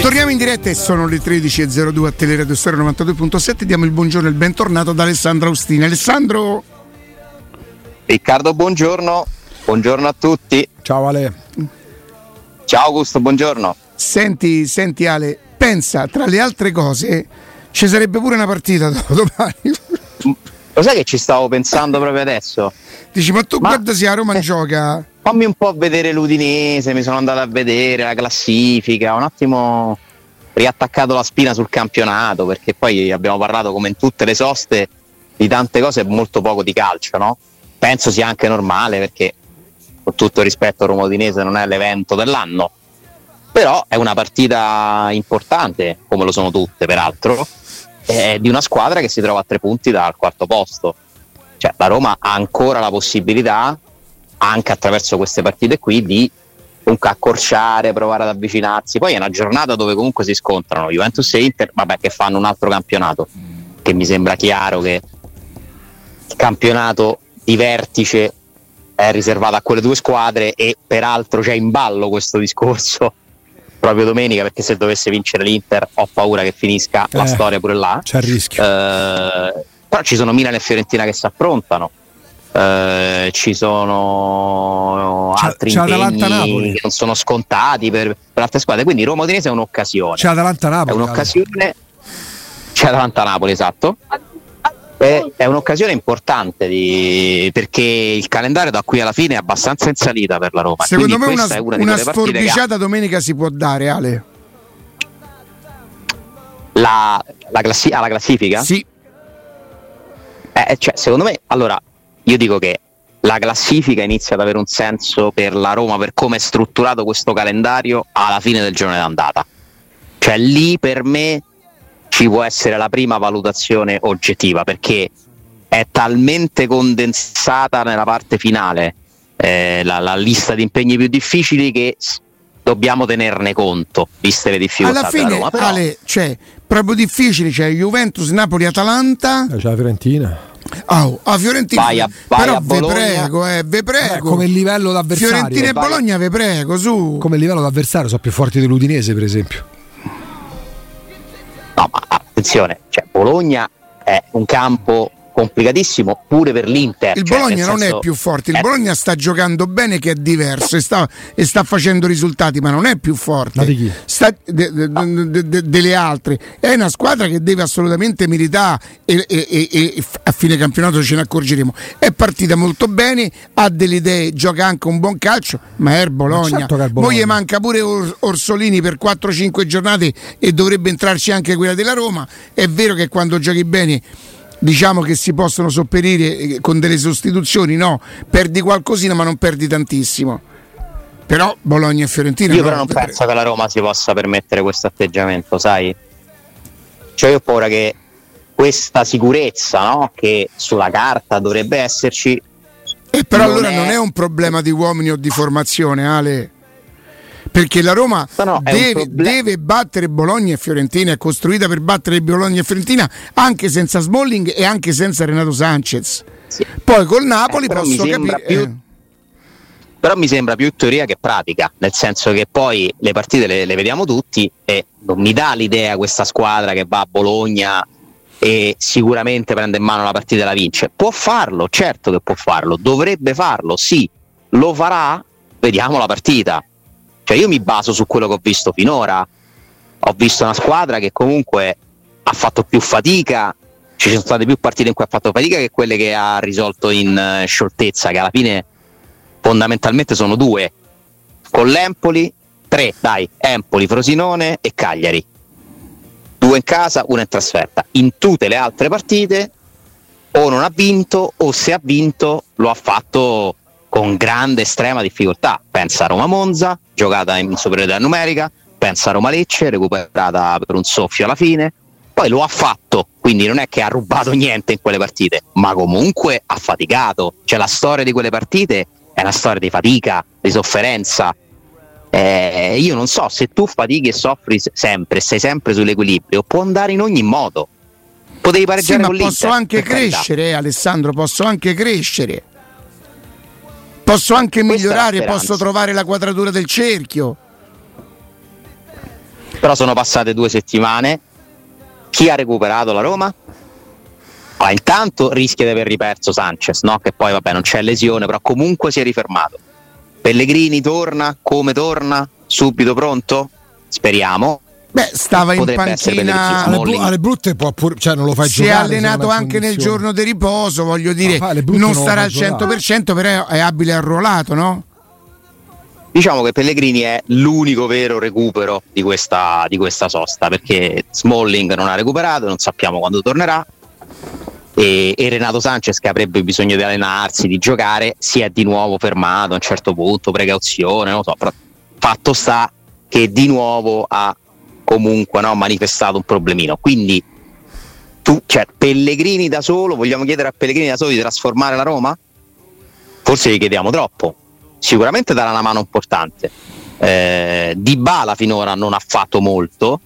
Torniamo in diretta e sono le 13.02 a Teleradio Storia 92.7. Diamo il buongiorno e il bentornato ad Alessandro Austina. Alessandro. Riccardo, buongiorno. Buongiorno a tutti. Ciao Ale. Ciao Augusto, buongiorno. Senti, senti Ale, pensa tra le altre cose ci sarebbe pure una partita domani. Lo sai che ci stavo pensando proprio adesso? Dici, ma tu ma... guarda se a Roma eh, gioca. Fammi un po' vedere l'Udinese, mi sono andato a vedere la classifica, un attimo riattaccato la spina sul campionato, perché poi abbiamo parlato come in tutte le soste di tante cose molto poco di calcio, no? Penso sia anche normale perché con tutto rispetto Roma Udinese non è l'evento dell'anno, però è una partita importante, come lo sono tutte peraltro, di una squadra che si trova a tre punti dal quarto posto. Cioè la Roma ha ancora la possibilità, anche attraverso queste partite qui, di comunque accorciare, provare ad avvicinarsi. Poi è una giornata dove comunque si scontrano Juventus e Inter, vabbè, che fanno un altro campionato, che mi sembra chiaro che il campionato di vertice è riservato a quelle due squadre e peraltro c'è in ballo questo discorso proprio domenica perché se dovesse vincere l'Inter ho paura che finisca eh, la storia pure là. C'è il rischio. Eh, però ci sono Milan e Fiorentina che si affrontano. Eh, ci sono c'è, altri c'è impegni che non sono scontati per, per, altre squadre quindi Roma Udinese è un'occasione c'è Atalanta-Napoli è un'occasione c'è Atalanta-Napoli esatto è, è un'occasione importante di, perché il calendario da qui alla fine è abbastanza in salita per la Roma. Secondo me una, una, una sforbiciata domenica si può dare, Ale. La, la classi- alla classifica? Sì. Eh, cioè, secondo me, allora, io dico che la classifica inizia ad avere un senso per la Roma, per come è strutturato questo calendario alla fine del giorno d'andata. Cioè lì per me ci può essere la prima valutazione oggettiva perché è talmente condensata nella parte finale eh, la, la, lista di impegni più difficili che dobbiamo tenerne conto viste le difficoltà alla fine Roma, però... Ale, cioè, proprio difficili c'è Juventus, Napoli, Atalanta. C'è la Fiorentina Oh, a Fiorentina, vai a, vai però a ve prego, eh, ve prego. Eh, come livello d'avversario. Fiorentina e Bologna, ve prego, su. Come livello d'avversario sono più forti dell'Udinese, per esempio. No, ma attenzione, cioè Bologna è un campo complicatissimo pure per l'Inter. Il cioè, Bologna non senso, è più forte, il è... Bologna sta giocando bene che è diverso e sta, e sta facendo risultati, ma non è più forte. di sta, de, de, de, delle altre. È una squadra che deve assolutamente meritare e, e, e, a fine campionato ce ne accorgeremo. È partita molto bene, ha delle idee, gioca anche un buon calcio, ma è il Bologna. Certo Poi gli manca pure Or- Orsolini per 4-5 giornate e dovrebbe entrarci anche quella della Roma. È vero che quando giochi bene diciamo che si possono sopperire eh, con delle sostituzioni, no, perdi qualcosina ma non perdi tantissimo. Però Bologna e Fiorentina. Io però non penso che la Roma si possa permettere questo atteggiamento, sai? Cioè io ho paura che questa sicurezza, no? che sulla carta dovrebbe esserci. E però non allora è... non è un problema di uomini o di formazione, Ale perché la Roma deve, deve, battere Bologna e Fiorentina, è costruita per battere Bologna e Fiorentina anche senza Smalling e anche senza Renato Sanchez. Sì. Poi col Napoli eh, posso capire... Più... Eh. Però mi sembra più teoria che pratica, nel senso che poi le partite le, le vediamo tutti e non mi dà l'idea questa squadra che va a Bologna e sicuramente prende in mano la partita e la vince. Può farlo, certo che può farlo, dovrebbe farlo, sì, lo farà, vediamo la partita. Cioè io mi baso su quello che ho visto finora. Ho visto una squadra che comunque ha fatto più fatica, ci sono state più partite in cui ha fatto fatica che quelle che ha risolto in uh, scioltezza, che alla fine fondamentalmente sono due. Con l'Empoli, tre, dai, Empoli, Frosinone e Cagliari. Due in casa, una in trasferta. In tutte le altre partite o non ha vinto o se ha vinto lo ha fatto con grande estrema difficoltà. Pensa a Roma Monza, giocata in superiorità numerica, pensa a Roma Lecce, recuperata per un soffio alla fine. Poi lo ha fatto, quindi non è che ha rubato niente in quelle partite, ma comunque ha faticato. Cioè la storia di quelle partite è una storia di fatica, di sofferenza. Eh, io non so se tu fatichi e soffri sempre, sei sempre sull'equilibrio, può andare in ogni modo. Potevi pareggiare sì, ma posso anche crescere, eh, Alessandro, posso anche crescere. Posso anche migliorare, posso trovare la quadratura del cerchio. Però sono passate due settimane. Chi ha recuperato la Roma? Ah, intanto rischia di aver riperso Sanchez, no? che poi vabbè non c'è lesione, però comunque si è rifermato. Pellegrini torna, come torna? Subito pronto? Speriamo. Beh, stava in panchina. Alle, bru- alle brutte può pure, cioè non lo fai Si è giocare. se allenato non è in anche nel giorno di riposo, voglio dire, brutte non non starà al lo fa giocare. 100%, però è abile arruolato, no? Diciamo che Pellegrini è l'unico vero recupero di questa, di questa sosta perché Smalling non ha recuperato, non sappiamo quando tornerà e, e Renato Sanchez che avrebbe bisogno di allenarsi, di giocare, si è di nuovo fermato a un certo punto, precauzione, non lo so, però fatto sta che di nuovo ha comunque no, manifestato un problemino. Quindi tu, cioè, Pellegrini da solo, vogliamo chiedere a Pellegrini da solo di trasformare la Roma? Forse gli chiediamo troppo. Sicuramente darà una mano importante. Eh, Di Bala finora non ha fatto molto,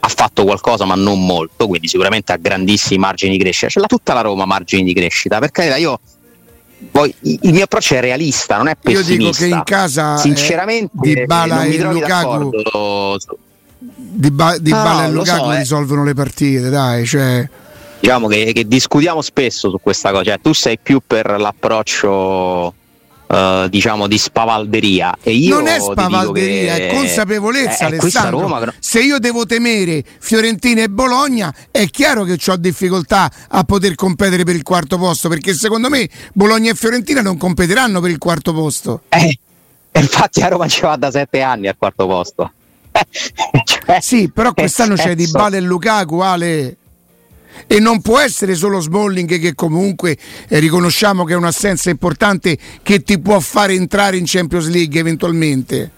ha fatto qualcosa ma non molto, quindi sicuramente ha grandissimi margini di crescita. Ce l'ha tutta la Roma margini di crescita, per carità io poi il mio approccio è realista, non è Io pessimista. dico che in casa, eh, sinceramente Dybala non mi e Lukaku- d'accordo Di, ba- di No, Bala e lo Lukaku so, eh. risolvono le partite, dai, cioè, diciamo che, che discutiamo spesso su questa cosa, cioè tu sei più per l'approccio eh, diciamo di spavalderia e io non è spavalderia, che è consapevolezza, è Alessandro. Roma no- Se io devo temere Fiorentina e Bologna, è chiaro che ho difficoltà a poter competere per il quarto posto, perché secondo me Bologna e Fiorentina non competeranno per il quarto posto. Eh, e infatti a Roma ci va da sette anni al quarto posto. Cioè, Sì, però quest'anno c'è Di Bala e Lukaku, Ale. E non può essere solo Smalling che comunque eh, riconosciamo che è un'assenza importante che ti può fare entrare in Champions League eventualmente.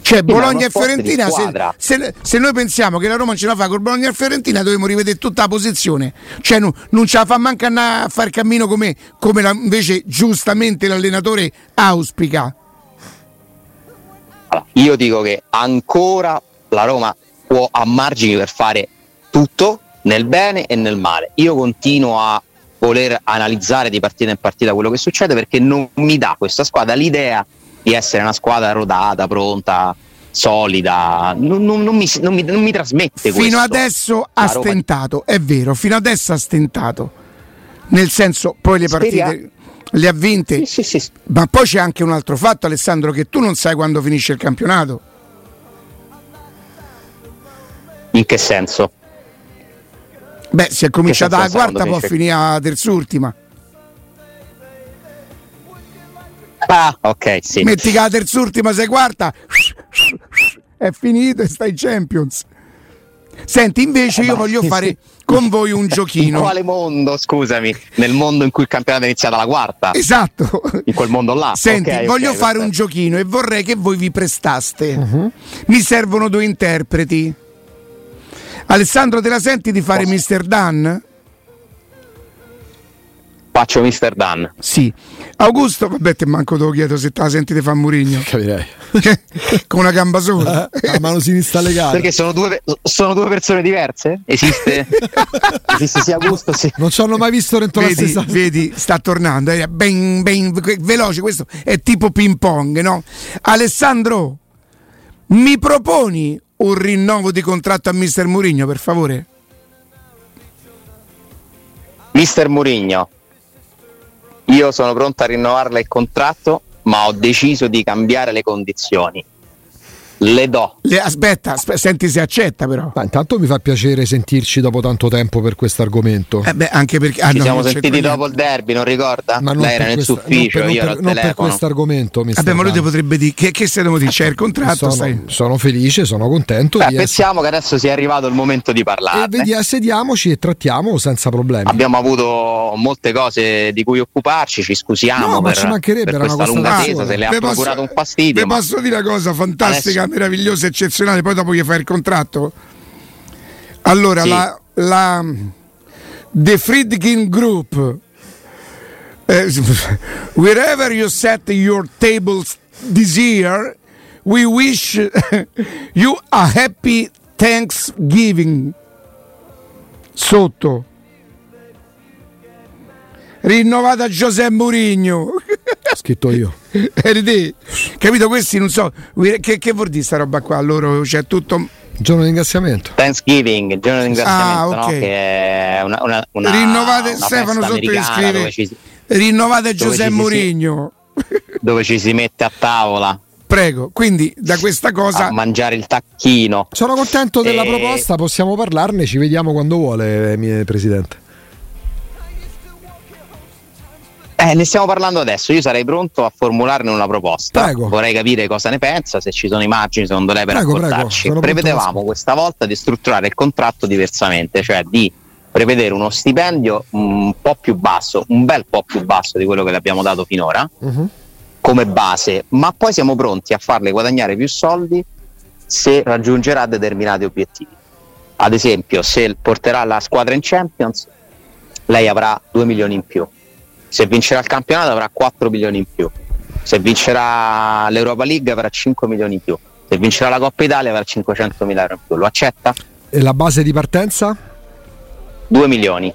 Cioè Bologna e Fiorentina, se, se- se noi pensiamo che la Roma ce la fa con Bologna e Fiorentina dobbiamo rivedere tutta la posizione. Cioè non, non ce la fa manca a fare cammino come, come la- invece giustamente l'allenatore auspica. Allora, io dico che ancora la Roma può ha margini per fare tutto nel bene e nel male. Io continuo a voler analizzare di partita in partita quello che succede perché non mi dà questa squadra l'idea di essere una squadra rodata, pronta, solida. Non, non- non mi, non mi- non mi trasmette questo. Fino adesso ha Roma di- stentato, è vero, fino adesso ha stentato. Nel senso, poi le Speria- partite le ha vinte, Sì, sì, sì, ma poi c'è anche un altro fatto, Alessandro, che tu non sai quando finisce il campionato. In che senso? Beh, se è cominciata la quarta, può finire la terz'ultima. Ah, ok, sì. Metti che la terz'ultima sei quarta, è finito e stai in Champions. Senti, invece io Eh, ma- voglio fare con voi un In giochino. quale mondo, scusami? Nel mondo in cui il campionato è iniziata la quarta? Esatto. In quel mondo là? Senti, Ok, ok, voglio fare un giochino e vorrei che voi vi prestaste. Mhm. Mi servono due interpreti. Alessandro, te la senti di fare Posso. Mr. Dan? Faccio Mr. Dan. Sì. Augusto, vabbè, te manco te lo chiedo se te la senti di fare Murigno. Capirei. Con una gamba sola. La mano sinistra legata. Perché sono due, sono due persone diverse? Esiste? Esiste sia gusto sia... Non ci hanno mai visto dentro la Vedi, stessa. vedi, sta tornando, eh, ben, ben veloce, questo è tipo ping pong, no? Alessandro, mi proponi un rinnovo di contratto a Mister Murigno, per favore? Mister Murigno. Io sono pronto a rinnovarle il contratto, ma ho deciso di cambiare le condizioni. Le do. Le- aspetta, aspe- senti se accetta però. Ma intanto mi fa piacere sentirci dopo tanto tempo per questo argomento. Eh beh, anche perché... ah, Ci no, siamo sentiti niente. dopo il derby, non ricorda? Ma non Lei era per nel suo ufficio, non per, io ero non per- non per telefono. questo argomento. Mr. Vabbè, ma lui ti potrebbe dire che, che se devo dire? C'è il contratto, sono, sono felice, sono contento Beh, di essere. pensiamo che adesso sia arrivato il momento di E parlarne. vedi, assediamoci e trattiamo senza problemi. Abbiamo avuto molte cose di cui occuparci, ci scusiamo No, ma per, ci mancherebbe, per era una questa lunga attesa, se le ha Vi posso- procurato un fastidio. Vi ma- posso dire una cosa fantastica, meravigliosa, eccezionale, poi dopo gli fai il contratto. Allora, Sì. la, la The Friedkin Group, eh, wherever you set your tables this year, we wish you a happy Thanksgiving. Sotto. Rinnovata Giuseppe Mourinho. Scritto io. Eri te. Capito? Questi non so che, che vuol dire sta roba qua. Loro c'è tutto Giorno di ringraziamento. Thanksgiving, giorno di ringraziamento, ah, okay. no? che è una, una, una Rinnovate, una Stefano sotto che scrive ci, Rinnovate Giuseppe Mourinho. Dove ci si mette a tavola. Prego, quindi da questa cosa... A mangiare il tacchino. Sono contento della e... proposta, possiamo parlarne, ci vediamo quando vuole, mio Presidente. Eh, ne stiamo parlando adesso, io sarei pronto a formularne una proposta. Prego. Vorrei capire cosa ne pensa, se ci sono immagini secondo lei per prego, raccontarci. Prego, Prevedevamo questa volta di strutturare il contratto diversamente, cioè di prevedere uno stipendio un po' più basso, un bel po' più basso di quello che le abbiamo dato finora, uh-huh. come base, ma poi siamo pronti a farle guadagnare più soldi se raggiungerà determinati obiettivi. Ad esempio, se porterà la squadra in Champions, lei avrà 2 milioni in più se vincerà il campionato avrà 4 milioni in più, se vincerà l'Europa League avrà 5 milioni in più, se vincerà la Coppa Italia avrà 500 mila euro in più. Lo accetta? E la base di partenza? 2 milioni.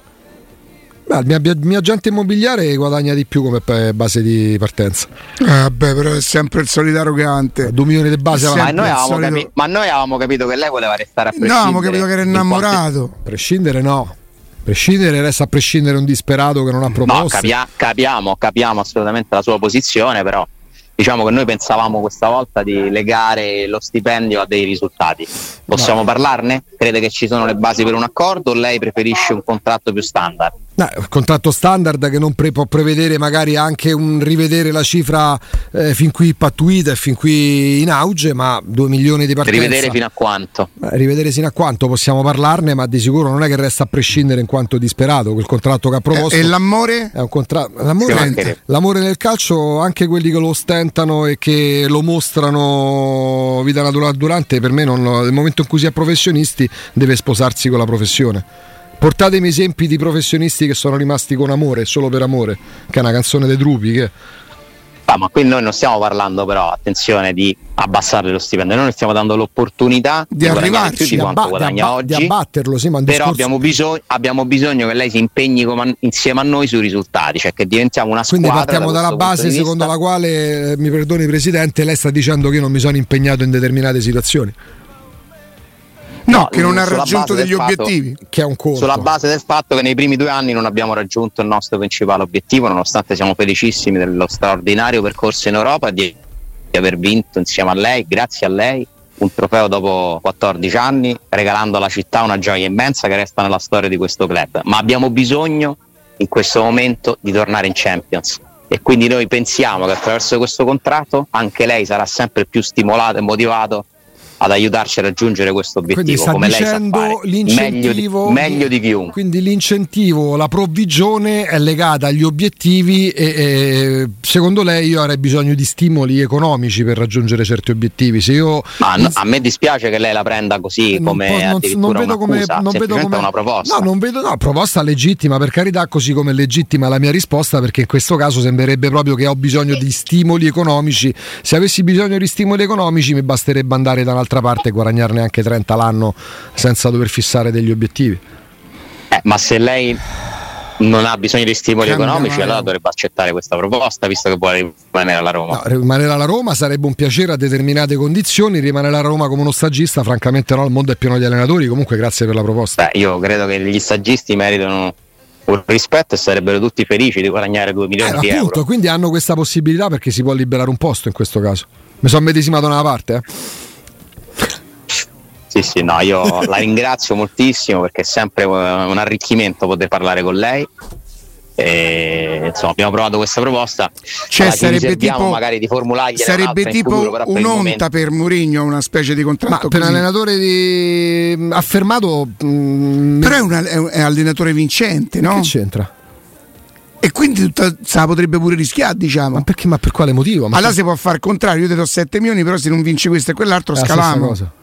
Beh, il mio, mio, agente immobiliare guadagna di più come base di partenza. Eh, beh, però è sempre il solito arrogante. 2 milioni di base ma noi, capi- ma noi, avevamo capito che lei voleva restare a prescindere. No, avevamo capito che era innamorato. Prescindere no. Prescindere resta a prescindere un disperato che non ha proposto. No, capia- capiamo, capiamo assolutamente la sua posizione, però diciamo che noi pensavamo questa volta di legare lo stipendio a dei risultati. Possiamo no. parlarne? Crede che ci sono le basi per un accordo o lei preferisce un contratto più standard? No, il contratto standard che non pre- può prevedere magari anche un rivedere la cifra eh, fin qui pattuita e fin qui in auge, ma 2 milioni di partenza. Rivedere fino a quanto? Eh, rivedere fino a quanto possiamo parlarne, ma di sicuro non è che resta a prescindere in quanto disperato quel contratto che ha proposto. E, e l'amore? È un contra- l'amore, l'amore nel calcio, anche quelli che lo ostentano e che lo mostrano vita naturale durante, per me non, nel momento in cui si è professionisti deve sposarsi con la professione. Portatemi esempi di professionisti che sono rimasti con amore, solo per amore, che è una canzone dei Drupi. Che... Ah, ma qui noi non stiamo parlando però, attenzione, di abbassare lo stipendio, noi stiamo dando l'opportunità di, di arrivarci più di quanto abba- guadagna di abba- oggi. Di abbatterlo, sì, ma però discorso... abbiamo, bisog- abbiamo, bisogno che lei si impegni come, insieme a noi sui risultati, cioè che diventiamo una squadra. Quindi partiamo da dalla base secondo la quale, eh, mi perdoni Presidente, lei sta dicendo che io non mi sono impegnato in determinate situazioni. No, che non ha raggiunto degli obiettivi. Che è un conto. Sulla base del fatto che nei primi due anni non abbiamo raggiunto il nostro principale obiettivo, nonostante siamo felicissimi dello straordinario percorso in Europa e di aver vinto insieme a lei, grazie a lei, un trofeo dopo 14 anni, regalando alla città una gioia immensa che resta nella storia di questo club. Ma abbiamo bisogno in questo momento di tornare in Champions. E quindi noi pensiamo che attraverso questo contratto anche lei sarà sempre più stimolato e motivato ad aiutarci a raggiungere questo obiettivo come lei sa fare, l'incentivo meglio di, meglio di chiunque. Quindi l'incentivo la provvigione è legata agli obiettivi e, e, secondo lei io avrei bisogno di stimoli economici per raggiungere certi obiettivi. Se io ma no, a me dispiace che lei la prenda così come non, non, non vedo come non vedo come una proposta. No non vedo no proposta legittima per carità così come è legittima la mia risposta perché in questo caso sembrerebbe proprio che ho bisogno di stimoli economici. Se avessi bisogno di stimoli economici mi basterebbe andare da un'altra d'altra parte guadagnarne anche 30 l'anno senza dover fissare degli obiettivi. Eh, ma se lei non ha bisogno di stimoli Cambia economici, allora dovrebbe accettare questa proposta, visto che vuole rimanere alla Roma. No, rimanere alla Roma sarebbe un piacere a determinate condizioni, rimanere alla Roma come uno stagista, francamente no, il mondo è pieno di allenatori, comunque grazie per la proposta. Beh, io credo che gli stagisti meritano un rispetto e sarebbero tutti felici di guadagnare 2 milioni eh, di appunto, euro. Quindi hanno questa possibilità perché si può liberare un posto in questo caso. Mi sono medesimato da una parte, eh. Sì, sì, no, io la ringrazio moltissimo perché è sempre un arricchimento poter parlare con lei. E, insomma, abbiamo provato questa proposta. Cioè, sarebbe tipo, magari di formulargli sarebbe tipo futuro, un'onta per Mourinho, una specie di contratto. Ma per un allenatore di... affermato, mh, mm, però è un, è un allenatore vincente, no? Che c'entra? E quindi tutta, se la potrebbe pure rischiare, diciamo. Ma perché? Ma per quale motivo? Ma allora se... si può fare il contrario, io ti do 7 milioni, però se non vinci questo e quell'altro, scalamo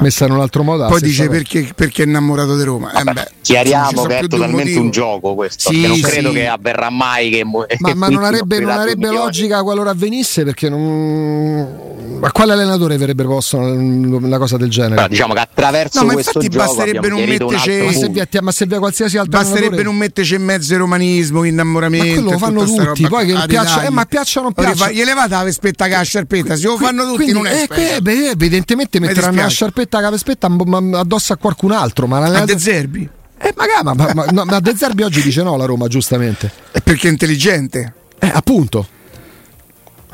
messa in un altro modo. Poi dice perché, perché, è innamorato di Roma. Vabbè, eh beh, chiariamo che è totalmente un, un, gioco questo, sì, non sì. credo che avverrà mai. Che, ma, ma non avrebbe, non avrebbe logica qualora avvenisse perché non Ma quale allenatore avrebbe posto una cosa del genere? Però diciamo che attraverso no, ma questo infatti gioco basterebbe non metterci ma se, via, ma se via qualsiasi altro basterebbe allenatore... non metterci in mezzo romanismo, innamoramento. Ma quello lo fanno tutti, poi che piaccia, eh, ma piaccia o piaccia. Gli levate la sciarpetta, se lo fanno tutti quindi, non è eh, beh, evidentemente metteranno la sciarpetta la vespetta addosso a qualcun altro, ma a De Zerbi. Eh, magari, ma, ma, ma, ma De Zerbi oggi dice no la Roma, giustamente. È perché è intelligente. Eh, appunto.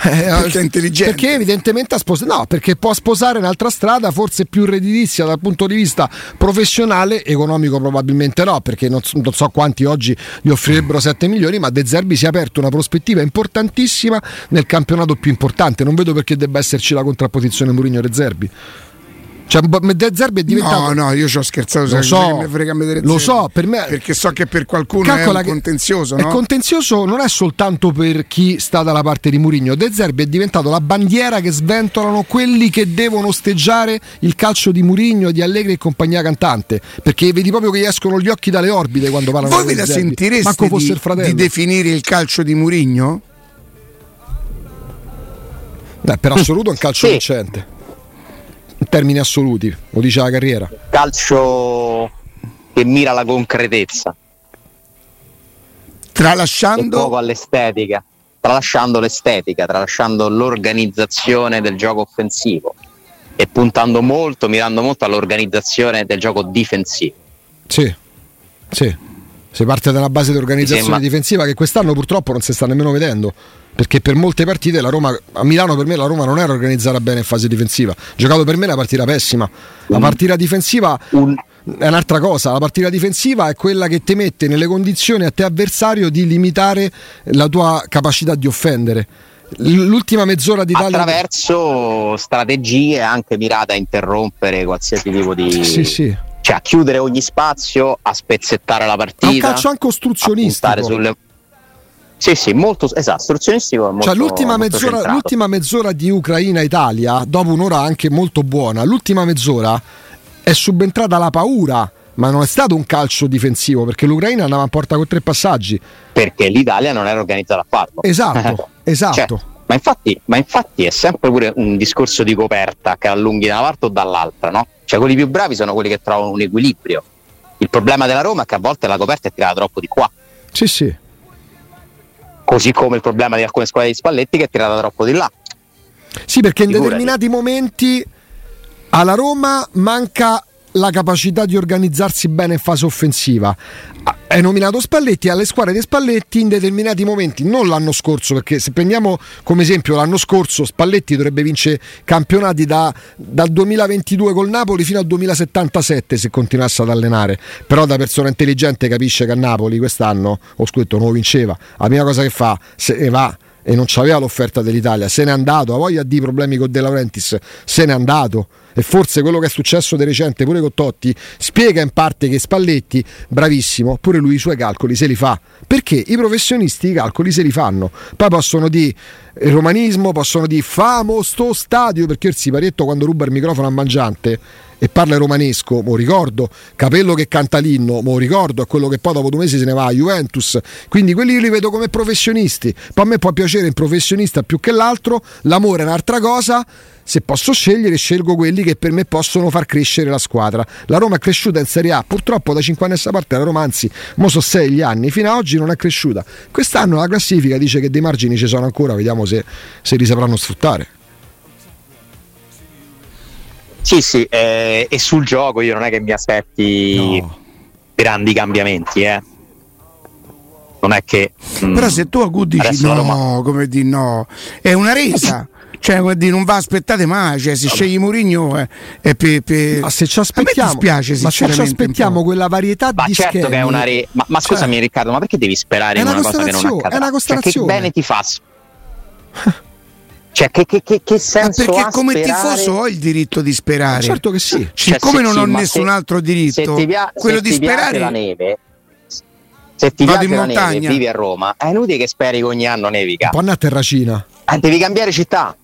Eh, perché intelligente. Perché evidentemente ha sposato. No, perché può sposare un'altra strada, forse più redditizia dal punto di vista professionale, economico probabilmente no, perché non, non so quanti oggi gli offrirebbero 7 milioni, ma De Zerbi si è aperto una prospettiva importantissima nel campionato più importante. Non vedo perché debba esserci la contrapposizione Mourinho-De Zerbi. Cioè, De Zerbi è diventato. No, no, io ci ho scherzato. Lo so, lo so per me... perché so che per qualcuno Calcola è contenzioso. No? È contenzioso non è soltanto per chi sta dalla parte di Murigno. De Zerbi è diventato la bandiera che sventolano quelli che devono osteggiare il calcio di Murigno, di Allegri e compagnia cantante. Perché vedi proprio che gli escono gli occhi dalle orbite quando parlano Voi ve la sentireste di, di definire il calcio di Murigno? Beh, per assoluto è un calcio sì. vincente in termini assoluti, lo dice la carriera. Calcio che mira alla concretezza. Tralasciando poco all'estetica, tralasciando l'estetica, tralasciando l'organizzazione del gioco offensivo e puntando molto, mirando molto all'organizzazione del gioco difensivo. Sì, sì. Si parte dalla base di organizzazione difensiva che quest'anno purtroppo non si sta nemmeno vedendo perché per molte partite la Roma a Milano per me la Roma non era organizzata bene in fase difensiva. Giocato per me una partita pessima. La partita difensiva è un'altra cosa. La partita difensiva è quella che ti mette nelle condizioni a te avversario di limitare la tua capacità di offendere. L'ultima mezz'ora di d'Italia attraverso strategie anche mirate a interrompere qualsiasi tipo di sì, sì. Cioè a chiudere ogni spazio a spezzettare la partita è un calcio anche ostruzionistico sulle sì, sì, molto esatto, istruzionistico. Molto, cioè, l'ultima, molto mezz'ora, l'ultima mezz'ora di Ucraina-Italia, dopo un'ora anche molto buona, l'ultima mezz'ora è subentrata la paura ma non è stato un calcio difensivo perché l'Ucraina andava a porta con tre passaggi. Perché l'Italia non era organizzata a farlo. Esatto, esatto. Cioè, ma, infatti, ma, infatti, è sempre pure un discorso di coperta che allunghi da una parte o dall'altra, no? Cioè quelli più bravi sono quelli che trovano un equilibrio. Il problema della Roma è che a volte la coperta è tirata troppo di qua. Sì, sì così come il problema di alcune squadre di Spalletti che è tirata troppo di là. Sì, perché in determinati momenti alla Roma manca la capacità di organizzarsi bene in fase offensiva. Hai nominato Spalletti, alle squadre di Spalletti in determinati momenti, non l'anno scorso, perché se prendiamo come esempio l'anno scorso, Spalletti dovrebbe vincere campionati da, dal 2022 col Napoli fino al 2077 se continuasse ad allenare. Però da persona intelligente capisce che a Napoli quest'anno, ho scritto, non lo vinceva. La prima cosa che fa, se ne va e non c'aveva l'offerta dell'Italia, se n'è andato, ha voglia di problemi con De Laurentiis, se n'è andato e forse quello che è successo di recente pure con Totti spiega in parte che Spalletti, bravissimo, pure lui i suoi calcoli se li fa, perché i professionisti i calcoli se li fanno, poi possono dire il romanismo, possono dire famo sto stadio, perché il siparietto quando ruba il microfono a Mangiante e parla romanesco, mo ricordo, Capello che canta l'inno, mo ricordo, è quello che poi dopo due mesi se ne va a Juventus, quindi quelli io li vedo come professionisti, poi a me può piacere il professionista più che l'altro, l'amore è un'altra cosa, se posso scegliere scelgo quelli che per me possono far crescere la squadra. La Roma è cresciuta in Serie A, purtroppo da 5 anni a questa parte la Roma anzi, mo so 6 gli anni, fino ad oggi non è cresciuta. Quest'anno la classifica dice che dei margini ci sono ancora, vediamo se, se li sapranno sfruttare. Sì, sì, eh, e sul gioco io non è che mi aspetti no. grandi cambiamenti, eh. Non è che. Mm, Però se tu a Good dici no, Roma... come di no, è una resa. Cioè, quindi non va aspettate mai, cioè, se scegli Mourinho eh, è per, per... Ma se ci aspettiamo, spiace, ma se ci aspettiamo quella varietà ma di certo schemi, che è una re... ma, ma scusami cioè, Riccardo, ma perché devi sperare in una, una cosa che non accadrà? È una costellazione. Cioè, che bene ti fa? Cioè, che, che, che, che senso Ma perché come sperare? tifoso ho il diritto di sperare? certo che sì. Cioè, Siccome non sì, ho nessun se, altro diritto, pia- quello di sperare. la neve, se ti Vado piace la montagna. neve e vivi a Roma, è inutile che speri che ogni anno nevica. Panna a Terracina. Eh, devi cambiare città.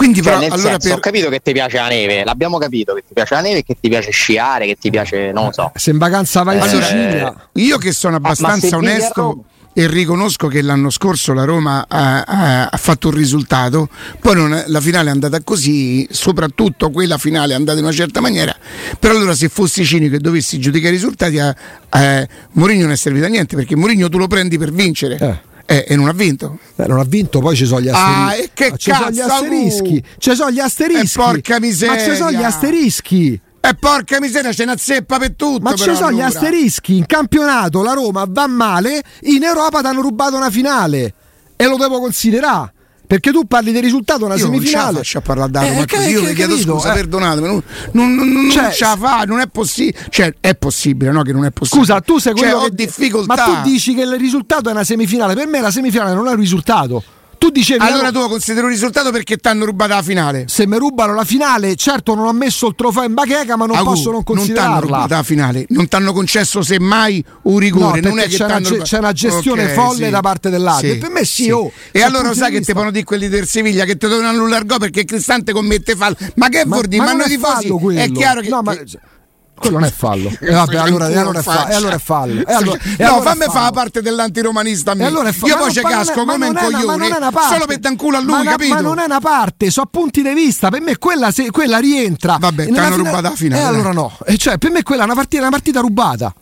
Quindi, cioè, però, allora senso, per... ho capito che ti piace la neve, l'abbiamo capito che ti piace la neve, che ti piace sciare, che ti piace, non lo so. Se in vacanza vai in allora, Sicilia. Io che sono abbastanza ah, onesto e riconosco che l'anno scorso la Roma ha, ha, ha fatto un risultato, poi non, la finale è andata così, soprattutto quella finale è andata in una certa maniera, però allora se fossi cinico e dovessi giudicare i risultati, a, a Mourinho non è servito a niente perché Mourinho tu lo prendi per vincere. Eh. Eh, e non ha vinto. Eh, non ha vinto, poi ci sono gli asterischi. Ah, e che ci cazzo, sono gli asterischi. Ci sono gli asterischi. E porca miseria. Ma ci sono gli asterischi. E porca miseria, ce n'è zeppa per tutto. Ma ci sono allora. gli asterischi. In campionato la Roma va male, in Europa ti hanno rubato una finale. E lo devo considerare. Perché tu parli del risultato una io semifinale. Non ce la a parlare da Roma, eh, così io vi chiedo scusa, eh. perdonatemi. Non, non, non, non cioè, ce la fa, non è possibile. Cioè, è possibile, no? Che non è possibile. Scusa, tu sei quello cioè, che... ho difficoltà. Ma tu dici che il risultato è una semifinale. Per me la semifinale non è un risultato. Tu dicevi allora tu lo consideri un risultato perché ti hanno rubato la finale. Se mi rubano la finale, certo non ho messo il trofeo in bacheca, ma non Agu, posso non considerarla. Non ti hanno rubato la finale, non ti hanno concesso semmai un rigore. No, non è che c'è, una, rubato... c'è una gestione okay, folle sì. da parte dell'arbitro. Sì, per me sì, sì. Oh, E allora sai che ti fanno dire quelli del Siviglia che ti devono annullare gol perché Cristante commette fallo. Ma che vuol dire? Ma, ma, ma noi tifosi è chiaro che. No, ma quello non è fallo. E vabbè, allora, e allora, è fallo. E allora è fallo. E allora, no, allora fammi fa la parte dell'antiromanista. E allora Io poi ci casco come un coglione. Solo per dan culo a lui, ma, capito? Ma non è una parte, sono punti di vista. Per me quella, se, quella rientra. Vabbè, ti hanno rubato la finale. E allora no. E cioè, per me quella è una partita, una partita rubata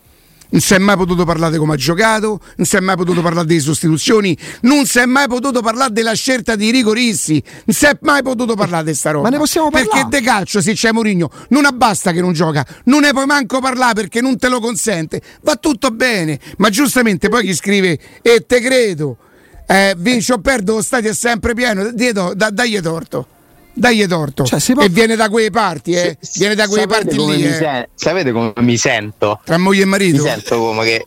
non si è mai potuto parlare di come ha giocato, non si è mai potuto parlare delle sostituzioni, non si è mai potuto parlare della scelta di Rico Rissi, non si è mai potuto parlare di sta roba. Ma ne possiamo parlare? Perché de calcio, se c'è Mourinho, non basta che non gioca, non ne puoi manco parlare perché non te lo consente, va tutto bene, ma giustamente poi chi scrive e te credo, eh, vince o perdo, lo stadio è sempre pieno, dagli torto dagli torto. Cioè, può... E viene da quelle parti, eh? viene da quelle parti lì. Eh. Sen- sapete come mi sento? Tra moglie e marito? Mi sento come che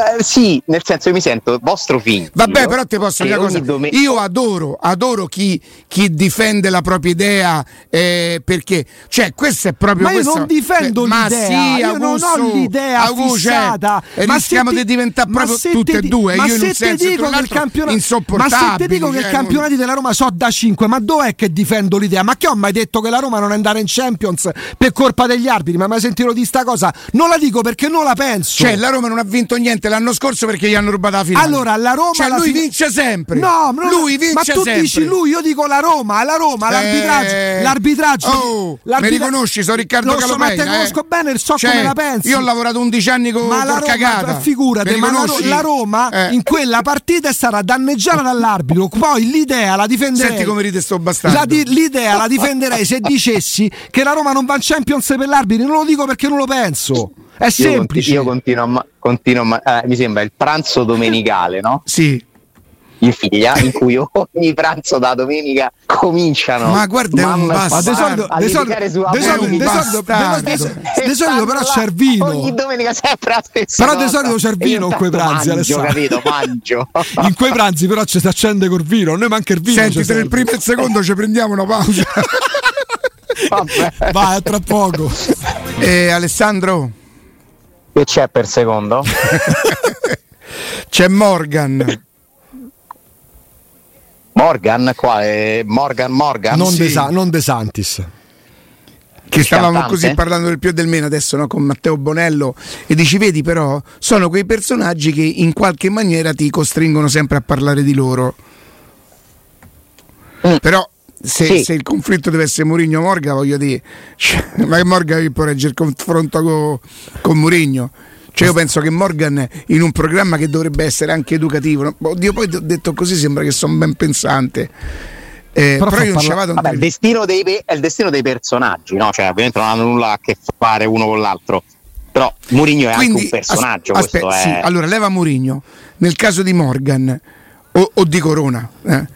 eh, sì, nel senso che mi sento vostro figlio. Vabbè, però ti posso dire una cosa. Domen- Io adoro, adoro chi, chi, difende la propria idea eh, perché, cioè, questo è proprio. Ma io questo, non difendo cioè, l'idea. Ma sì, io non ho l'idea Augusto, fissata. Cioè, ma rischiamo di diventare proprio tutte e due. Ma io se in te dico che il campionato. Ma se ti dico che i campionati della Roma so da 5, ma dov'è che difendo l'idea? Ma che ho mai detto che la Roma non è andare in Champions per colpa degli arbitri? Ma mai sentito di sta cosa? Non la dico perché non la penso. Cioè, la Roma non ha vinto niente l'anno scorso perché gli hanno rubato la finale. Allora, la Roma. Cioè, la lui vince sempre. No, no lui vince ma tu sempre. dici lui, io dico la Roma, la Roma, l'arbitraggio. Eh, l'arbitraggio. Oh, l'arbitraggio. mi riconosci, sono Riccardo Lo so, ma te eh. conosco bene, so cioè, come la pensi. Io ho lavorato 11 anni con ma la Roma, cagata. Figurati, ma la, la Roma eh. in quella partita è stata danneggiata dall'arbitro. Poi l'idea la difenderei. Senti come ride sto bastardo. La di, l'idea la difenderei se dicessi che la Roma non va in Champions per l'arbitro. Non lo dico perché non lo penso. È semplice. Io, continuo, a, continuo eh, mi sembra il pranzo domenicale, no? Sì. In figlia, in cui ogni pranzo da domenica cominciano. Ma guarda, è un bastardo. Ma di solito, di solito però c'è il vino. Ogni domenica sempre la stessa. Però di solito c'è il vino in quei pranzi. Mangio, capito? Mangio. in quei pranzi però ci si accende col vino. Noi manca il vino. Senti, tra il primo e il secondo ci prendiamo una pausa. Vabbè. Vai, tra poco. Eh, Alessandro? Che c'è per secondo? c'è Morgan. Morgan, quale? Morgan Morgan? Non, sì. De, non De Santis che stavamo così parlando del più e del meno adesso no? con Matteo Bonello e dici vedi però sono quei personaggi che in qualche maniera ti costringono sempre a parlare di loro mm. però se, sì. se, il conflitto deve essere Mourinho Morga voglio dire cioè, ma che Morga può reggere il confronto con, con Mourinho cioè io penso che Morgan in un programma che dovrebbe essere anche educativo, oddio poi detto così sembra che sono ben pensante. Eh, però, però io non parla... Vabbè, il, destino dei, è il destino dei personaggi, no? cioè, ovviamente non hanno nulla a che fare uno con l'altro. Però Mourinho è Quindi, anche un personaggio. Aspe- è... sì, allora leva Mourinho. Nel caso di Morgan o, o di Corona, eh,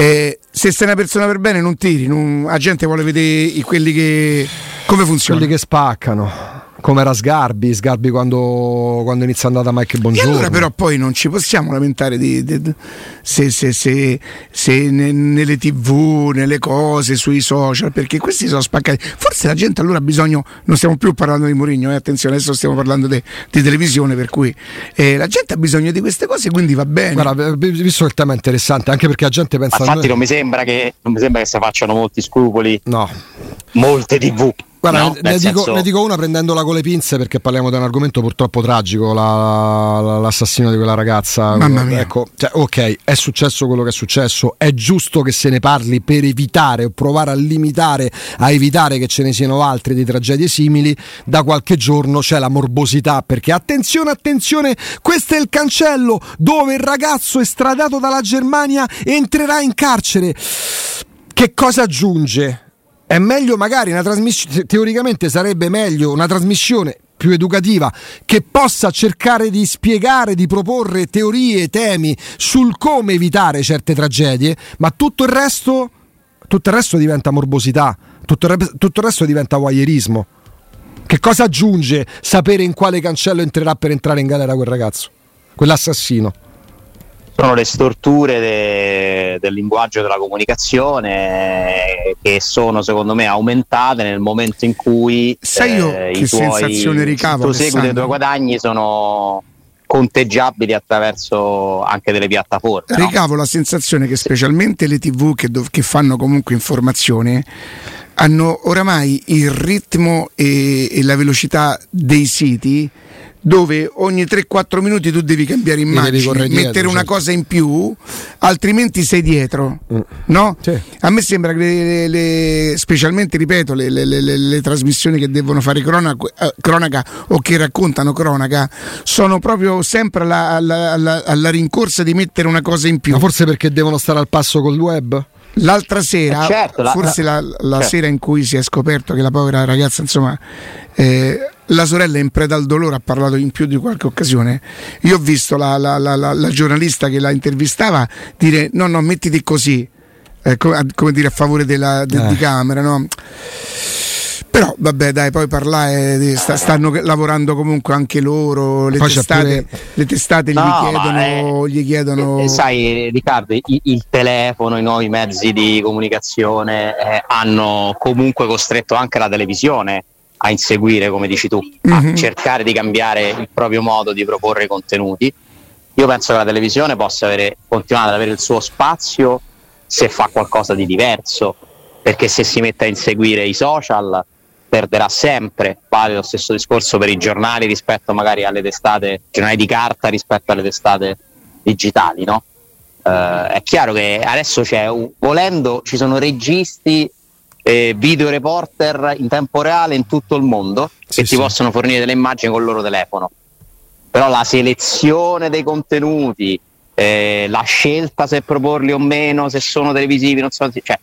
eh, se sei una persona per bene non tiri, non, la gente vuole vedere quelli che... come funziona. Quelli che spaccano come era Sgarbi, Sgarbi quando, quando inizia andata Mike Bongiorno. E allora però poi non ci possiamo lamentare di, di, di, se, se, se, se ne, nelle tv, nelle cose, sui social, perché questi sono spaccati. Forse la gente allora ha bisogno, non stiamo più parlando di Mourinho, eh, attenzione, adesso stiamo parlando di televisione, per cui eh, la gente ha bisogno di queste cose, quindi va bene. Guarda, visto che il tema è interessante, anche perché la gente pensa... Ma infatti non mi sembra che, non mi sembra che si facciano molti scrupoli. No. Molte tv Guarda, no? ne, senso... dico, ne, dico, una prendendola con le pinze perché parliamo di un argomento purtroppo tragico, la, la, l'assassino di quella ragazza. Mamma mia. Ecco, cioè, ok, è successo quello che è successo, è giusto che se ne parli per evitare o provare a limitare, a evitare che ce ne siano altri di tragedie simili. Da qualche giorno c'è la morbosità perché attenzione, attenzione, questo è il cancello dove il ragazzo estradato dalla Germania entrerà in carcere. Che cosa aggiunge? È meglio magari una trasmissione, teoricamente sarebbe meglio una trasmissione più educativa che possa cercare di spiegare, di proporre teorie, temi sul come evitare certe tragedie, ma tutto il resto, tutto il resto diventa morbosità, tutto il, tutto il resto diventa voyeurismo. Che cosa aggiunge sapere in quale cancello entrerà per entrare in galera quel ragazzo, quell'assassino? Sono le storture de, del linguaggio della comunicazione che sono secondo me aumentate nel momento in cui sai io eh, che sensazione ricavo tu segui i tuoi guadagni sono conteggiabili attraverso anche delle piattaforme ricavo no? la sensazione che specialmente le tv che, dov- che fanno comunque informazione hanno oramai il ritmo e, e la velocità dei siti dove ogni 3-4 minuti tu devi cambiare immagine, devi mettere dietro, una certo. cosa in più, altrimenti sei dietro. Mm. No? Sì. A me sembra che le, le, specialmente, ripeto, le, le, trasmissioni che devono fare cronaca, eh, cronaca, o che raccontano cronaca sono proprio sempre alla, alla, alla, alla, rincorsa di mettere una cosa in più. Ma forse perché devono stare al passo col web? L'altra sera, eh certo, forse la, la, la certo. sera in cui si è scoperto che la povera ragazza, insomma, eh, la sorella in preda al dolore ha parlato in più di qualche occasione. Io ho visto la, la, la, la giornalista che la intervistava dire: No, no, mettiti così, eh, come, come, dire a favore della, de, eh. di camera, no? Però vabbè dai, poi parlare, stanno lavorando comunque anche loro, le poi testate, pure... le testate no, gli, chiedono, è, gli, chiedono, eh, Sai Riccardo, il, il, telefono, i nuovi mezzi di comunicazione eh, hanno comunque costretto anche la televisione a inseguire, come dici tu, a mm-hmm. cercare di cambiare il proprio modo di proporre i contenuti. Io penso che la televisione possa avere, continuare ad avere il suo spazio se fa qualcosa di diverso, perché se si mette a inseguire i social perderà sempre. Vale lo stesso discorso per i giornali rispetto magari alle testate, giornali di carta rispetto alle testate digitali, no? Uh, è chiaro che adesso c'è, volendo, ci sono registi eh, video reporter in tempo reale in tutto il mondo sì, che ti possono fornire delle immagini con il loro telefono. Però la selezione dei contenuti, eh, la scelta se proporli o meno, se sono televisivi, non sono, cioè,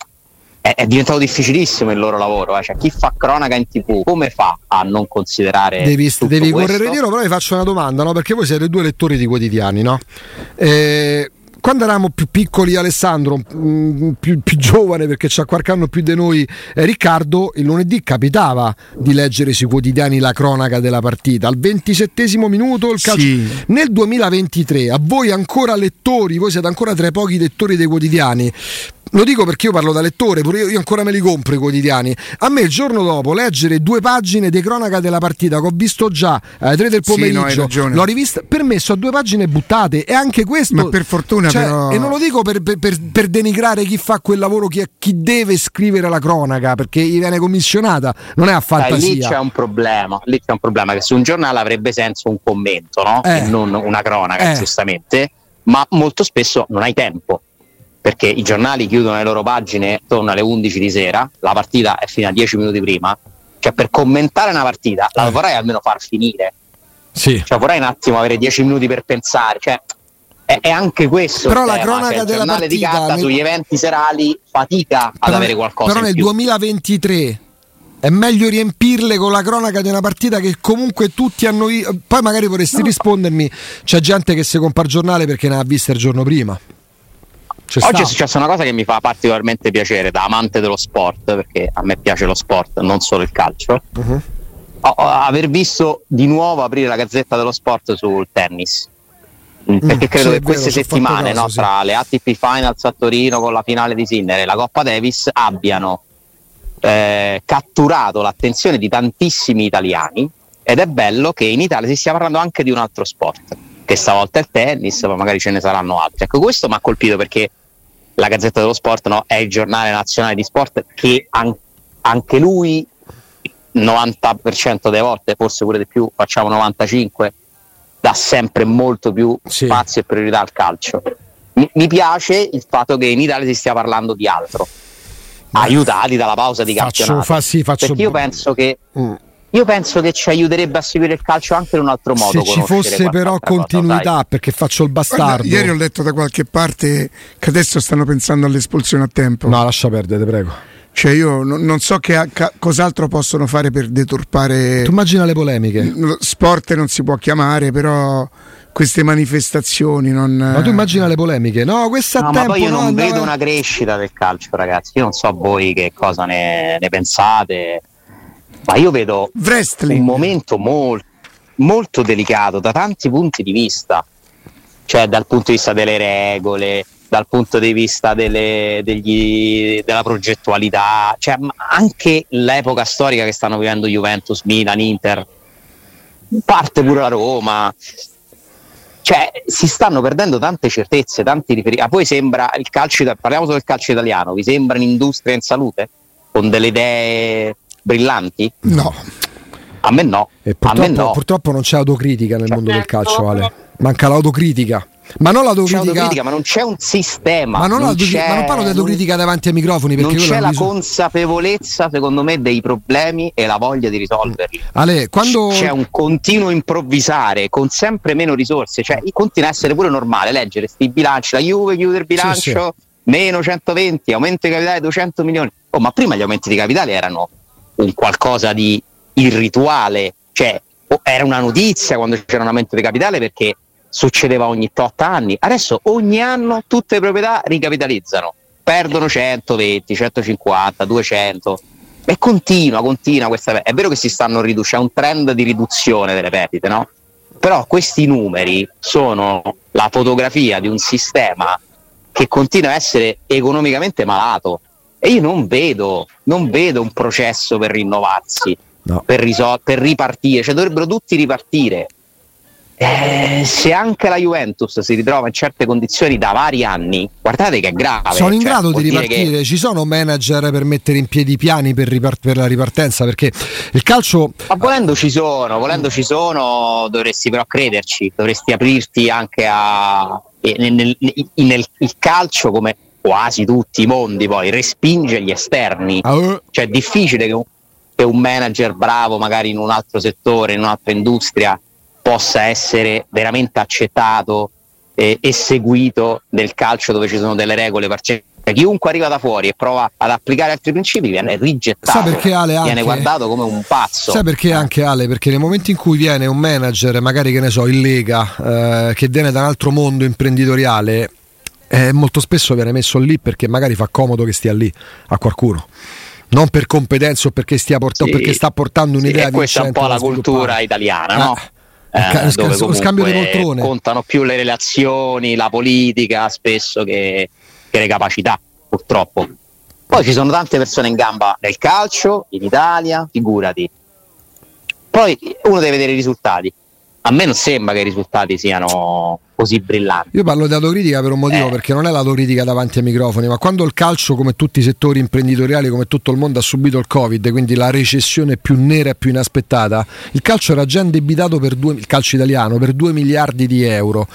è, è, diventato difficilissimo il loro lavoro. Eh? Cioè, chi fa cronaca in tv, come fa a non considerare. Devi, devi correre dietro, però vi faccio una domanda, no? perché voi siete due lettori di quotidiani, no? Eh, quando eravamo più piccoli, Alessandro, mm, più, più, giovane perché c'ha qualche anno più di noi, eh, Riccardo, il lunedì capitava di leggere sui quotidiani la cronaca della partita. Al ventisettesimo minuto il calcio. Sì. Nel 2023, a voi ancora lettori, voi siete ancora tra i pochi lettori dei quotidiani, lo dico perché io parlo da lettore, pure io, io, ancora me li compro i quotidiani. A me il giorno dopo leggere due pagine di cronaca della partita che ho visto già alle 3 del pomeriggio, sì, no, l'ho rivista, per me sono due pagine buttate e anche questo... Ma per fortuna cioè, però... E non lo dico per, per, per, per, denigrare chi fa quel lavoro, chi, chi, deve scrivere la cronaca, perché gli viene commissionata, non è a fantasia. Dai, lì c'è un problema, lì c'è un problema che su un giornale avrebbe senso un commento, no? Eh. E non una cronaca, eh. giustamente, ma molto spesso non hai tempo perché i giornali chiudono le loro pagine attorno alle 11 di sera, la partita è finita 10 minuti prima, cioè per commentare una partita la eh. vorrei almeno far finire. Sì. Cioè vorrei un attimo avere 10 minuti per pensare, cioè è, è anche questo. Però la tema, cronaca cioè, della partita di carta nel... sugli eventi serali fatica ad avere qualcosa. Però nel più. 2023 è meglio riempirle con la cronaca di una partita che comunque tutti hanno. Poi magari vorresti rispondermi: c'è gente che si compra il giornale perché ne ha viste il giorno prima. C'è Oggi sta. è successa una cosa che mi fa particolarmente piacere da amante dello sport, perché a me piace lo sport, non solo il calcio. Uh-huh. O, aver visto di nuovo aprire la gazzetta dello sport sul tennis. Mm, perché mm, credo sì, che queste vero, settimane, caso, no, sì. tra le ATP Finals a Torino con la finale di Sinner e la Coppa Davis, abbiano eh, catturato l'attenzione di tantissimi italiani ed è bello che in Italia si stia parlando anche di un altro sport che stavolta è il tennis, ma magari ce ne saranno altri. Ecco, questo mi ha colpito perché la Gazzetta dello Sport no, è il giornale nazionale di sport che an- anche lui 90% delle volte, forse pure di più, facciamo 95%, dà sempre molto più sì. spazio e priorità al calcio. Mi, mi, piace il fatto che in Italia si stia parlando di altro, aiutati dalla pausa di faccio, campionato. Fa, sì, faccio... Perché io penso che mm. Io penso che ci aiuterebbe a seguire il calcio anche in un altro modo. Se ci fosse però continuità, cosa, perché faccio il bastardo. Guarda, ieri ho letto da qualche parte che adesso stanno pensando all'espulsione a tempo. No, lascia perdere, prego. Cioè io non, non so che, ca, cos'altro possono fare per deturpare. Tu immagina le polemiche. Sport non si può chiamare, però queste manifestazioni non. Ma tu immagina le polemiche? No, questa no, tempo, ma poi io non no, vedo no. una crescita del calcio, ragazzi. Io non so voi che cosa ne, ne pensate. Ma io vedo Wrestling. un momento molto, molto delicato da tanti punti di vista, cioè dal punto di vista delle regole, dal punto di vista delle, degli, della progettualità, cioè anche l'epoca storica che stanno vivendo Juventus, Milan, Inter, parte pure la Roma. Cioè, si stanno perdendo tante certezze, tanti riferimenti. A voi sembra il calcio, parliamo solo del calcio italiano, vi sembra un'industria in salute? Con delle idee brillanti? No. A me no. E purtroppo, me no. purtroppo non c'è autocritica nel mondo del calcio, Ale. Manca l'autocritica. Ma non l'autocritica. C'è autocritica, ma non c'è un sistema. Ma non, non, ma non parlo di autocritica davanti ai microfoni. Perché non c'è la bisogno... consapevolezza, secondo me, dei problemi e la voglia di risolverli. Ale, quando... C'è un continuo improvvisare con sempre meno risorse. Cioè, continua a essere pure normale leggere sti bilanci. La Juve chiude il bilancio, sì, sì. meno 120, aumento di capitale 200 milioni. Oh, ma prima gli aumenti di capitale erano un qualcosa di irrituale, cioè era una notizia quando c'era un aumento di capitale perché succedeva ogni 8 anni, adesso ogni anno tutte le proprietà ricapitalizzano, perdono 120, 150, 200 e continua, continua questa è vero che si stanno riducendo, c'è un trend di riduzione delle perdite, no? Però questi numeri sono la fotografia di un sistema che continua a essere economicamente malato, e io non vedo, non vedo un processo per rinnovarsi, no. per, risol- per, ripartire, cioè dovrebbero tutti ripartire. Eh, se anche la Juventus si ritrova in certe condizioni da vari anni, guardate che è grave. Sono in cioè, grado di ripartire, che... ci sono manager per mettere in piedi i piani per, ripart- per, la ripartenza, perché il calcio... Ma volendo ci sono, volendo ci sono, dovresti però crederci, dovresti aprirti anche a... nel, nel, nel il calcio come quasi tutti i mondi poi respinge gli esterni. Uh. Cioè è difficile che un, che un manager bravo magari in un altro settore, in un'altra industria, possa essere veramente accettato eh, e seguito nel calcio dove ci sono delle regole parcelli. Chiunque arriva da fuori e prova ad applicare altri principi viene rigettato, Sai perché, Ale, viene guardato come un pazzo. Sai perché anche Ale? Perché nel momento in cui viene un manager, magari che ne so, in Lega, eh, che viene da un altro mondo imprenditoriale, eh, molto spesso viene messo lì perché magari fa comodo che stia lì a qualcuno. Non per competenza o perché, stia port- sì, perché sta portando un'idea sì, questa è un po' la cultura italiana no? Eh, dove lo scambio di poltrone. contano più le relazioni la politica spesso che, che le capacità purtroppo. Poi ci sono tante persone in gamba nel calcio in Italia figurati. Poi uno deve vedere i risultati. A me non sembra che i risultati siano così brillanti. Io parlo di autocritica per un motivo, eh. perché non è l'autocritica davanti ai microfoni, ma quando il calcio, come tutti i settori imprenditoriali, come tutto il mondo, ha subito il Covid, quindi la recessione più nera e più inaspettata, il calcio era già indebitato per due, il calcio italiano per 2 miliardi di euro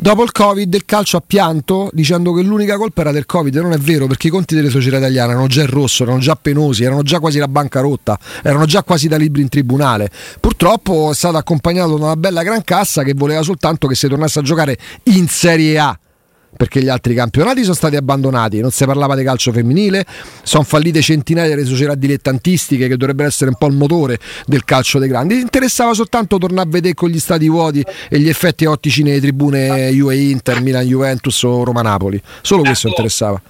Dopo il Covid il calcio ha pianto dicendo che l'unica colpa era del Covid, non è vero perché i conti delle società italiane erano già in rosso, erano già penosi, erano già quasi la bancarotta, erano già quasi da libri in tribunale. Purtroppo è stato accompagnato da una bella gran cassa che voleva soltanto che si tornasse a giocare in Serie A perché gli altri campionati sono stati abbandonati, non si parlava di calcio femminile, sono fallite centinaia di società dilettantistiche che dovrebbero essere un po' il motore del calcio dei grandi. Interessava soltanto tornare a vedere con gli stati vuoti e gli effetti ottici nelle tribune Juve Inter, Milan Juventus o Roma Napoli. Solo questo interessava.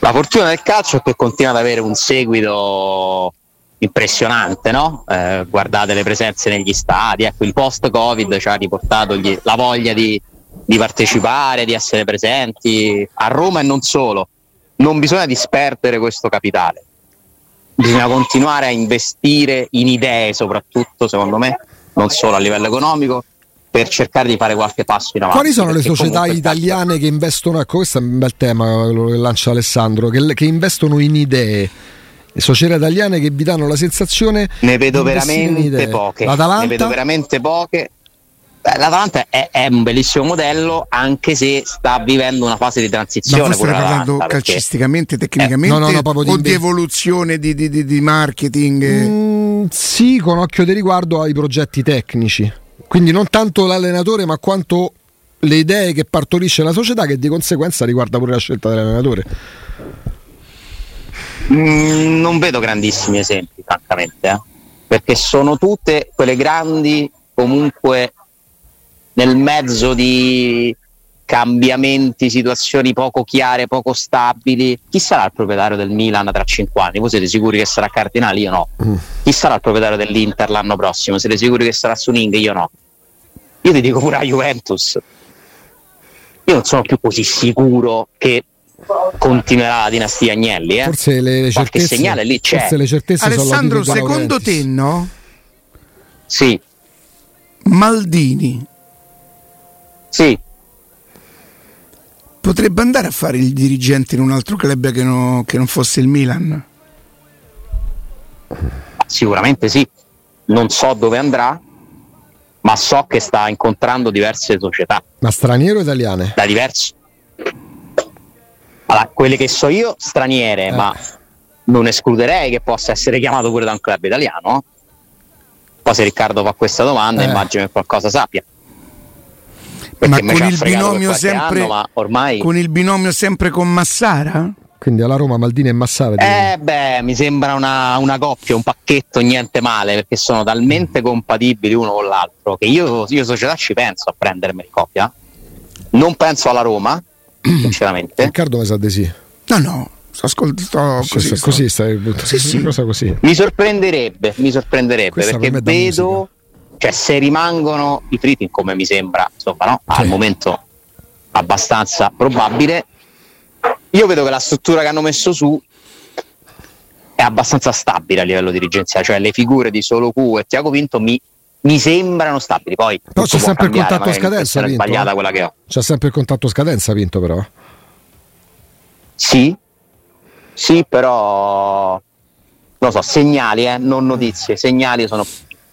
La fortuna del calcio è che continua ad avere un seguito impressionante, no? Eh, guardate le presenze negli stadi, ecco, il post-Covid ci ha riportato gli, la voglia di, di partecipare, di essere presenti a Roma e non solo. Non bisogna disperdere questo capitale. Bisogna continuare a investire in idee, soprattutto secondo me, non solo a livello economico, per cercare di fare qualche passo in avanti. Quali sono le società italiane che investono? Ecco, questo è un bel tema che lancia Alessandro, che, che investono in idee società italiane che vi danno la sensazione ne vedo veramente poche L'Atalanta? ne vedo veramente poche L'Atalanta è, è, un bellissimo modello anche se sta vivendo una fase di transizione ma stai parlando calcisticamente, tecnicamente eh, no, no, no, o di, di evoluzione di, di, di marketing? Mm, sì, con occhio di riguardo ai progetti tecnici. Quindi non tanto l'allenatore ma quanto le idee che partorisce la società che di conseguenza riguarda pure la scelta dell'allenatore. Mm, non vedo grandissimi esempi francamente eh? perché sono tutte quelle grandi comunque nel mezzo di cambiamenti, situazioni poco chiare, poco stabili. Chi sarà il proprietario del Milan tra cinque anni? Voi siete sicuri che sarà Cardinali? Io no. Mm. Chi sarà il proprietario dell'Inter l'anno prossimo? Siete sicuri che sarà Suning? Io no. Io ti dico pure a Juventus. Io non sono più così sicuro che continuerà la dinastia Agnelli. Eh? Forse le, certezze, segnale lì c'è. Forse le certezze Alessandro, secondo te no? Sì. Maldini sì. Potrebbe andare a fare il dirigente in un altro club che, no, che non fosse il Milan? Sicuramente sì. Non so dove andrà, ma so che sta incontrando diverse società. Ma straniere o italiane? Da diversi. Allora, quelle che so io, straniere, eh. ma non escluderei che possa essere chiamato pure da un club italiano. Poi se Riccardo fa questa domanda, eh. immagino che qualcosa sappia ma con il binomio sempre anno, ormai... con il binomio sempre con Massara? Quindi alla Roma Maldini e Massara. Eh beh, mi sembra una, una, coppia, un pacchetto, niente male, perché sono talmente compatibili uno con l'altro che io, io società ci penso a prendermi in coppia. Non penso alla Roma, sinceramente. Riccardo mi sa di sì. No, no, ascolto sto così. Sto. Così stai sì, sì. Cosa così. Mi sorprenderebbe, mi sorprenderebbe Questa perché per vedo cioè se rimangono i Fritin come mi sembra insomma no? al momento abbastanza probabile. Io vedo che la struttura che hanno messo su è abbastanza stabile a livello dirigenziale. Cioè le figure di Solo Q e Tiago Vinto mi, mi sembrano stabili. Poi però c'è sempre il contatto scadenza Vinto, sbagliata quella che ho. C'è sempre il contatto scadenza Vinto però? Sì. Sì però non so segnali eh, non notizie segnali sono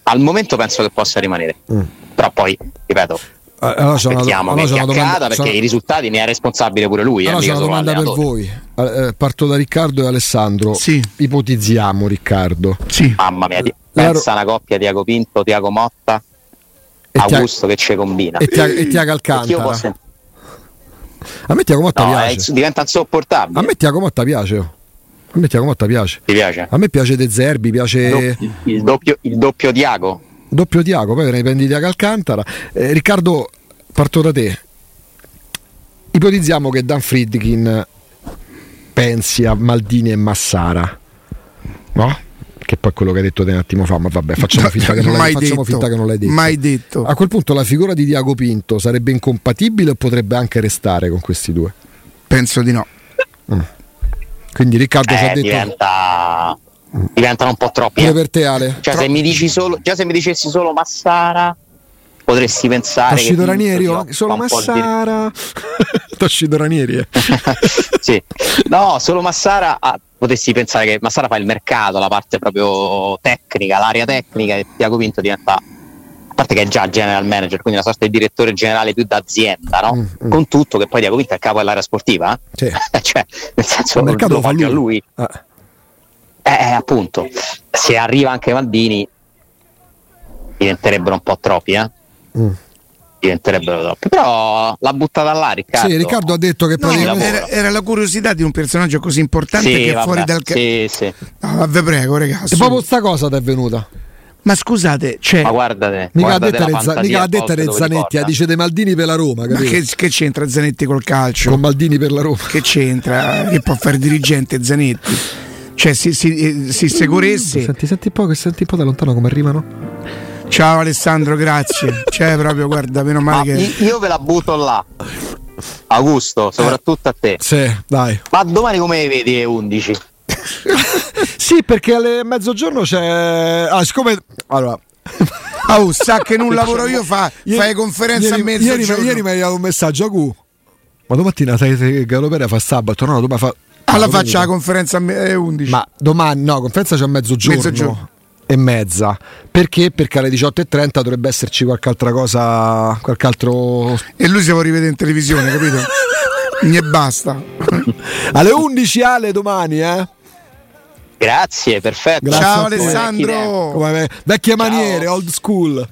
al momento penso che possa rimanere. Mm. Però poi, ripeto, eh, allora aspettiamo allora che accada perché sono... i risultati ne è responsabile pure lui. Allora eh, c'è una domanda per voi. Eh, parto da Riccardo e Alessandro. Sì. Ipotizziamo Riccardo. Sì. Mamma mia, pensa una coppia Tiago Pinto, Tiago Motta, e Augusto tia... che ci combina. E, tia... e Tiago Alcantara. Posso... A me Tiago Motta no, piace. È... diventa insopportabile. A me Tiago Motta piace. A me Tiago Motta piace. Ti piace? A me piace De Zerbi, piace. Il, il doppio, il doppio Diago. Doppio Diago, poi ne prendi Diago Alcantara. Eh, Riccardo, parto da te. Ipotizziamo che Dan Friedkin pensi a Maldini e Massara, no? Che poi è quello che hai detto te un attimo fa, ma vabbè, facciamo, finta che, non l'hai, facciamo finta che non l'hai detto. Mai detto. A quel punto la figura di Diago Pinto sarebbe incompatibile o potrebbe anche restare con questi due? Penso di no. Mm. Quindi Riccardo eh, ci ha detto... Diventa, diventano un po' troppi. Pure eh. per te Ale. Cioè, Tro- se mi dici solo, già se mi dicessi solo Massara, potresti pensare... Toshido Ranieri, oh, solo Massara... Di... Toshido Ranieri. Eh. sì. No, solo Massara... Ah, potessi pensare che Massara fa il mercato, la parte proprio tecnica, l'area tecnica e Tiago Pinto diventa parte che è già general manager, quindi una sorta di direttore generale più d'azienda, no? Mm, mm. Con tutto che poi Diaco Pinto è il capo dell'area sportiva, sì. cioè, nel senso, il mercato lo fa lui. lui. Ah. Eh, eh, appunto, se arriva anche Maldini, diventerebbero un po' troppi, eh? Mm diventerebbero troppi. Però l'ha buttata là Riccardo. Sì, Riccardo ha detto che no, era, era, la curiosità di un personaggio così importante sì, che vabbè, fuori dal sì, sì. No, vabbè, prego, ragazzi. E proprio sta cosa ti è venuta. Ma scusate, c'è. Ma guardate, mica l'ha detta, mica l'ha detta Zanetti, dice De Maldini per la Roma. Ma che, che, c'entra Zanetti col calcio? Con Maldini per la Roma. Che c'entra? che può fare dirigente Zanetti? Cioè, si, si, si seguresse. Senti, senti un po', senti un po' da lontano come arrivano. Ciao Alessandro, grazie. Cioè, proprio, guarda, meno male Ma che. Io ve la butto là. Augusto, soprattutto a te. Sì, dai. Ma domani come vedi 11? Sì, perché alle mezzogiorno c'è. Ah, siccome. Allora. Oh, sa che non lavoro io, fa, ieri, fai conferenza ieri, a mezzogiorno. Ieri, ieri mi hai dato un messaggio a Q. Ma domattina sai che Galopera fa sabato, no, domani fa Alla faccia la conferenza alle 11. Ma domani no, conferenza c'è a mezzogiorno. mezzogiorno e mezza. Perché? Perché alle 18.30 dovrebbe esserci qualche altra cosa, qualche altro... E lui si può rivedere in televisione, capito? Ne basta. alle 11 Ale domani, eh? Grazie, perfetto. Grazie Ciao Alessandro. Come vecchie maniere, Ciao. old school.